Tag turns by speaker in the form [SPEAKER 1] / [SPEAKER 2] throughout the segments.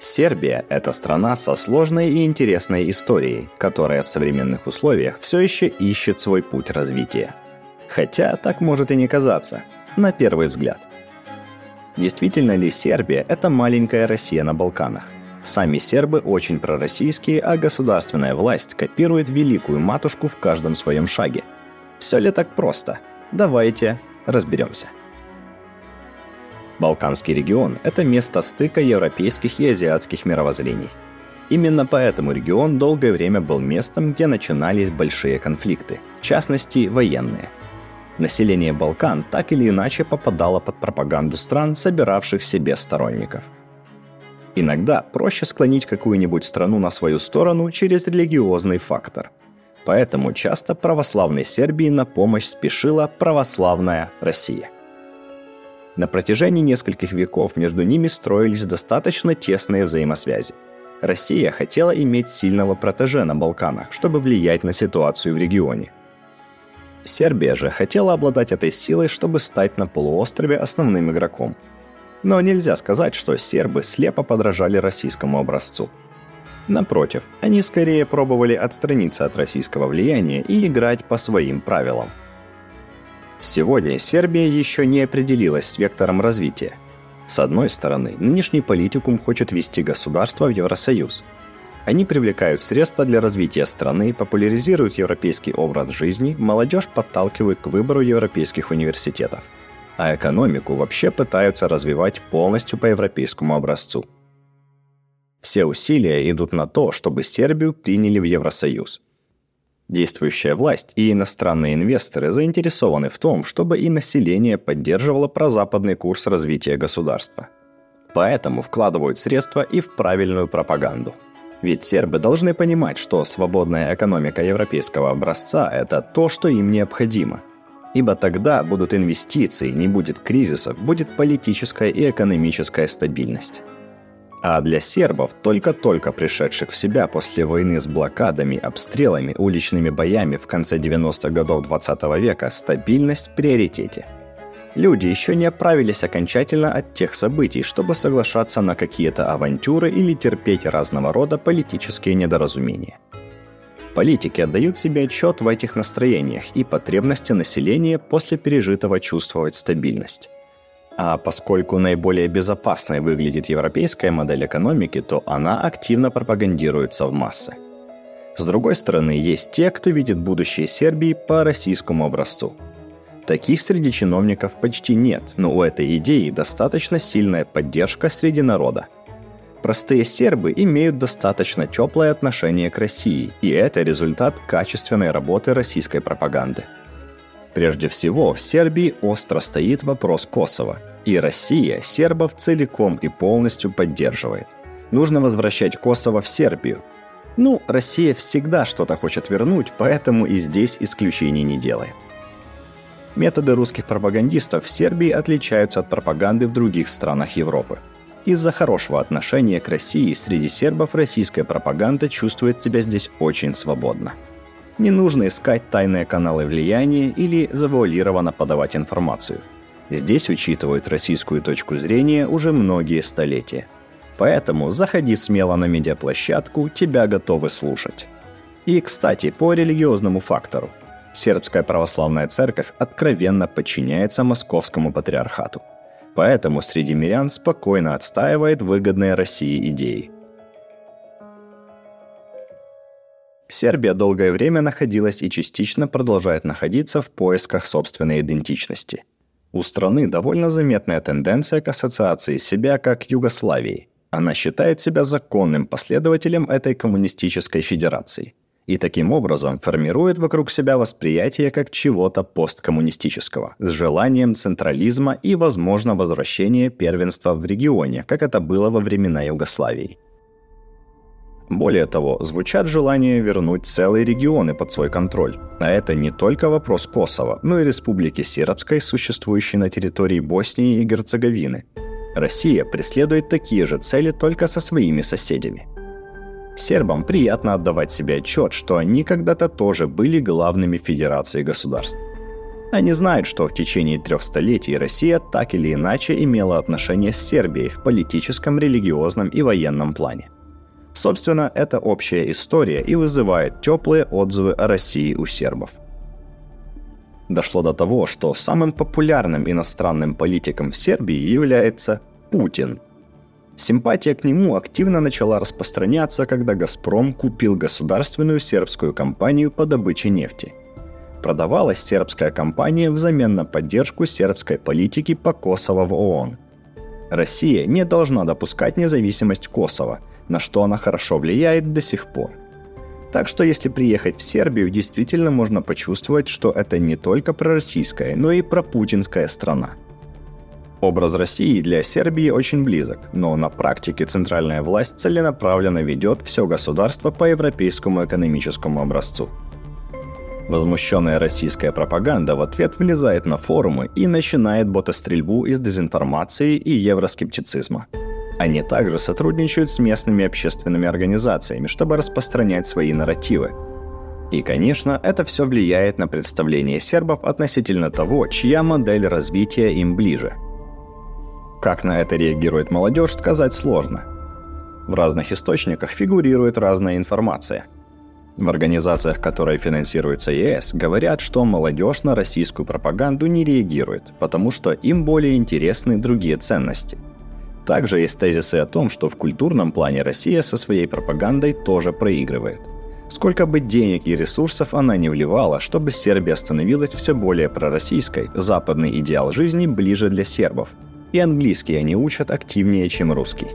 [SPEAKER 1] Сербия – это страна со сложной и интересной историей, которая в современных условиях все еще ищет свой путь развития. Хотя так может и не казаться, на первый взгляд. Действительно ли Сербия – это маленькая Россия на Балканах? Сами сербы очень пророссийские, а государственная власть копирует великую матушку в каждом своем шаге. Все ли так просто? Давайте разберемся. Балканский регион – это место стыка европейских и азиатских мировоззрений. Именно поэтому регион долгое время был местом, где начинались большие конфликты, в частности, военные. Население Балкан так или иначе попадало под пропаганду стран, собиравших себе сторонников. Иногда проще склонить какую-нибудь страну на свою сторону через религиозный фактор. Поэтому часто православной Сербии на помощь спешила православная Россия – на протяжении нескольких веков между ними строились достаточно тесные взаимосвязи. Россия хотела иметь сильного протеже на Балканах, чтобы влиять на ситуацию в регионе. Сербия же хотела обладать этой силой, чтобы стать на полуострове основным игроком. Но нельзя сказать, что сербы слепо подражали российскому образцу. Напротив, они скорее пробовали отстраниться от российского влияния и играть по своим правилам. Сегодня Сербия еще не определилась с вектором развития. С одной стороны, нынешний политикум хочет вести государство в Евросоюз. Они привлекают средства для развития страны, популяризируют европейский образ жизни, молодежь подталкивают к выбору европейских университетов. А экономику вообще пытаются развивать полностью по европейскому образцу. Все усилия идут на то, чтобы Сербию приняли в Евросоюз – Действующая власть и иностранные инвесторы заинтересованы в том, чтобы и население поддерживало прозападный курс развития государства. Поэтому вкладывают средства и в правильную пропаганду. Ведь сербы должны понимать, что свободная экономика европейского образца – это то, что им необходимо. Ибо тогда будут инвестиции, не будет кризисов, будет политическая и экономическая стабильность. А для сербов, только-только пришедших в себя после войны с блокадами, обстрелами, уличными боями в конце 90-х годов 20 века, стабильность в приоритете. Люди еще не оправились окончательно от тех событий, чтобы соглашаться на какие-то авантюры или терпеть разного рода политические недоразумения. Политики отдают себе отчет в этих настроениях и потребности населения после пережитого чувствовать стабильность. А поскольку наиболее безопасной выглядит европейская модель экономики, то она активно пропагандируется в массы. С другой стороны, есть те, кто видит будущее Сербии по российскому образцу. Таких среди чиновников почти нет, но у этой идеи достаточно сильная поддержка среди народа. Простые сербы имеют достаточно теплое отношение к России, и это результат качественной работы российской пропаганды. Прежде всего, в Сербии остро стоит вопрос Косово – и Россия сербов целиком и полностью поддерживает. Нужно возвращать Косово в Сербию. Ну, Россия всегда что-то хочет вернуть, поэтому и здесь исключений не делает. Методы русских пропагандистов в Сербии отличаются от пропаганды в других странах Европы. Из-за хорошего отношения к России среди сербов российская пропаганда чувствует себя здесь очень свободно. Не нужно искать тайные каналы влияния или завуалированно подавать информацию – Здесь учитывают российскую точку зрения уже многие столетия. Поэтому заходи смело на медиаплощадку, тебя готовы слушать. И, кстати, по религиозному фактору. Сербская православная церковь откровенно подчиняется московскому патриархату. Поэтому среди мирян спокойно отстаивает выгодные России идеи. Сербия долгое время находилась и частично продолжает находиться в поисках собственной идентичности – у страны довольно заметная тенденция к ассоциации себя как Югославии. Она считает себя законным последователем этой коммунистической федерации и таким образом формирует вокруг себя восприятие как чего-то посткоммунистического с желанием централизма и, возможно, возвращения первенства в регионе, как это было во времена Югославии. Более того, звучат желания вернуть целые регионы под свой контроль. А это не только вопрос Косово, но и Республики Сербской, существующей на территории Боснии и Герцеговины. Россия преследует такие же цели только со своими соседями. Сербам приятно отдавать себе отчет, что они когда-то тоже были главными федерацией государств. Они знают, что в течение трех столетий Россия так или иначе имела отношение с Сербией в политическом, религиозном и военном плане. Собственно, это общая история и вызывает теплые отзывы о России у сербов. Дошло до того, что самым популярным иностранным политиком в Сербии является Путин. Симпатия к нему активно начала распространяться, когда «Газпром» купил государственную сербскую компанию по добыче нефти. Продавалась сербская компания взамен на поддержку сербской политики по Косово в ООН. Россия не должна допускать независимость Косово, на что она хорошо влияет до сих пор. Так что если приехать в Сербию, действительно можно почувствовать, что это не только пророссийская, но и пропутинская страна. Образ России для Сербии очень близок, но на практике центральная власть целенаправленно ведет все государство по европейскому экономическому образцу. Возмущенная российская пропаганда в ответ влезает на форумы и начинает ботострельбу из дезинформации и евроскептицизма – они также сотрудничают с местными общественными организациями, чтобы распространять свои нарративы. И, конечно, это все влияет на представление сербов относительно того, чья модель развития им ближе. Как на это реагирует молодежь, сказать сложно. В разных источниках фигурирует разная информация. В организациях, которые финансируются ЕС, говорят, что молодежь на российскую пропаганду не реагирует, потому что им более интересны другие ценности – также есть тезисы о том, что в культурном плане Россия со своей пропагандой тоже проигрывает. Сколько бы денег и ресурсов она не вливала, чтобы Сербия становилась все более пророссийской, западный идеал жизни ближе для сербов. И английский они учат активнее, чем русский.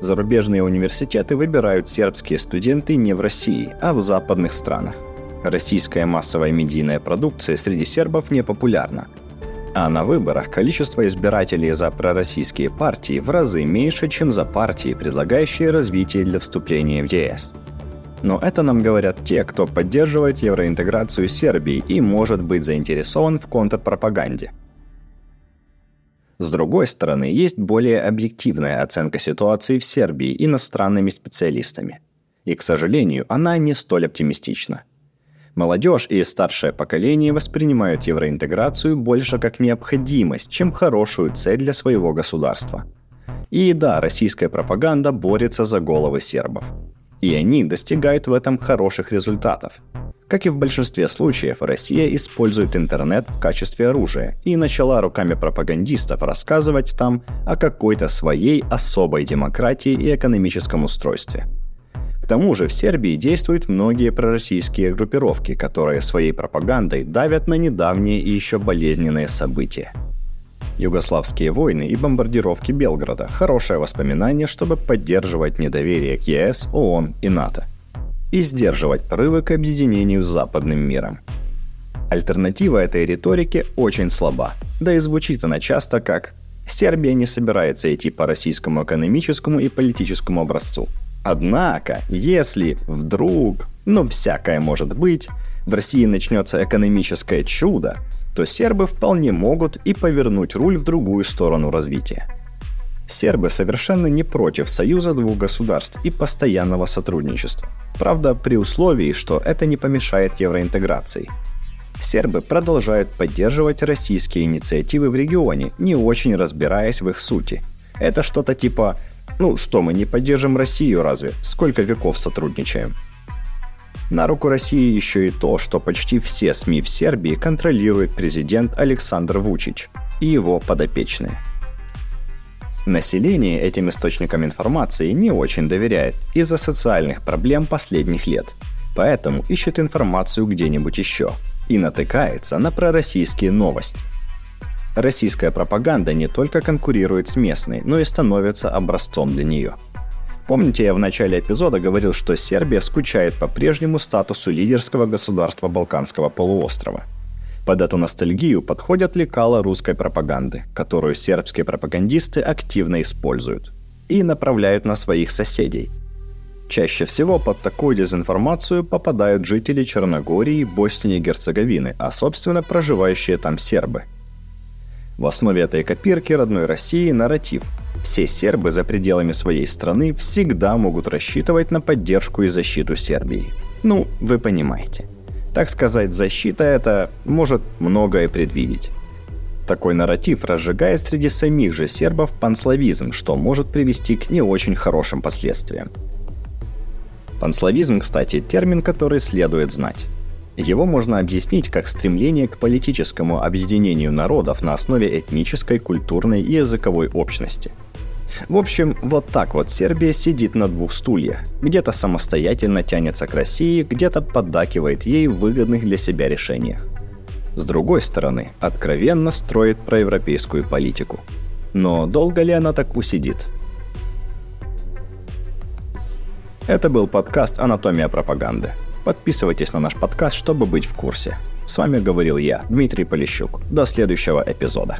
[SPEAKER 1] Зарубежные университеты выбирают сербские студенты не в России, а в западных странах. Российская массовая медийная продукция среди сербов не популярна, а на выборах количество избирателей за пророссийские партии в разы меньше, чем за партии, предлагающие развитие для вступления в ЕС. Но это нам говорят те, кто поддерживает евроинтеграцию Сербии и может быть заинтересован в контрпропаганде. С другой стороны, есть более объективная оценка ситуации в Сербии иностранными специалистами. И, к сожалению, она не столь оптимистична. Молодежь и старшее поколение воспринимают евроинтеграцию больше как необходимость, чем хорошую цель для своего государства. И да, российская пропаганда борется за головы сербов. И они достигают в этом хороших результатов. Как и в большинстве случаев, Россия использует интернет в качестве оружия и начала руками пропагандистов рассказывать там о какой-то своей особой демократии и экономическом устройстве – к тому же в Сербии действуют многие пророссийские группировки, которые своей пропагандой давят на недавние и еще болезненные события. Югославские войны и бомбардировки Белграда – хорошее воспоминание, чтобы поддерживать недоверие к ЕС, ООН и НАТО. И сдерживать прорывы к объединению с западным миром. Альтернатива этой риторике очень слаба, да и звучит она часто как «Сербия не собирается идти по российскому экономическому и политическому образцу», Однако, если вдруг, ну всякое может быть, в России начнется экономическое чудо, то сербы вполне могут и повернуть руль в другую сторону развития. Сербы совершенно не против союза двух государств и постоянного сотрудничества. Правда, при условии, что это не помешает евроинтеграции. Сербы продолжают поддерживать российские инициативы в регионе, не очень разбираясь в их сути. Это что-то типа ну что, мы не поддержим Россию разве? Сколько веков сотрудничаем? На руку России еще и то, что почти все СМИ в Сербии контролирует президент Александр Вучич и его подопечные. Население этим источникам информации не очень доверяет из-за социальных проблем последних лет, поэтому ищет информацию где-нибудь еще и натыкается на пророссийские новости – российская пропаганда не только конкурирует с местной, но и становится образцом для нее. Помните, я в начале эпизода говорил, что Сербия скучает по прежнему статусу лидерского государства Балканского полуострова. Под эту ностальгию подходят лекала русской пропаганды, которую сербские пропагандисты активно используют и направляют на своих соседей. Чаще всего под такую дезинформацию попадают жители Черногории, Боснии и Герцеговины, а собственно проживающие там сербы – в основе этой копирки родной России нарратив. Все сербы за пределами своей страны всегда могут рассчитывать на поддержку и защиту Сербии. Ну, вы понимаете. Так сказать, защита это может многое предвидеть. Такой нарратив разжигает среди самих же сербов панславизм, что может привести к не очень хорошим последствиям. Панславизм, кстати, термин, который следует знать. Его можно объяснить как стремление к политическому объединению народов на основе этнической, культурной и языковой общности. В общем, вот так вот Сербия сидит на двух стульях. Где-то самостоятельно тянется к России, где-то поддакивает ей в выгодных для себя решениях с другой стороны, откровенно строит проевропейскую политику. Но долго ли она так усидит? Это был подкаст «Анатомия пропаганды». Подписывайтесь на наш подкаст, чтобы быть в курсе. С вами говорил я, Дмитрий Полищук. До следующего эпизода.